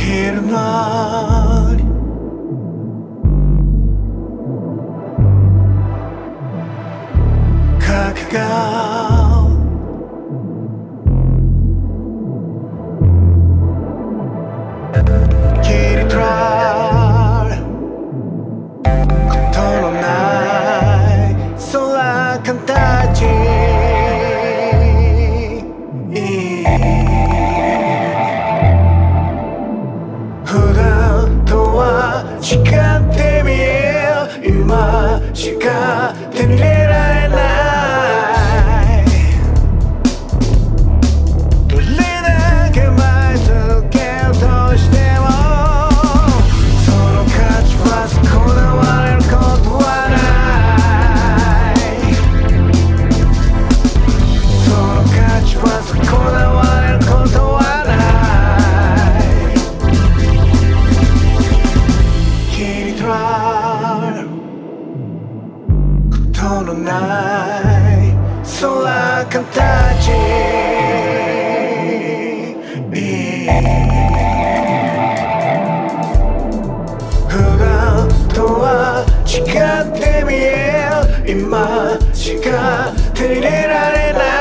Hirnar Kakgal night, Tono nai Sora kantachi. 普段とは違ってことのない空形普段とは違って見える今しか手に入れられない。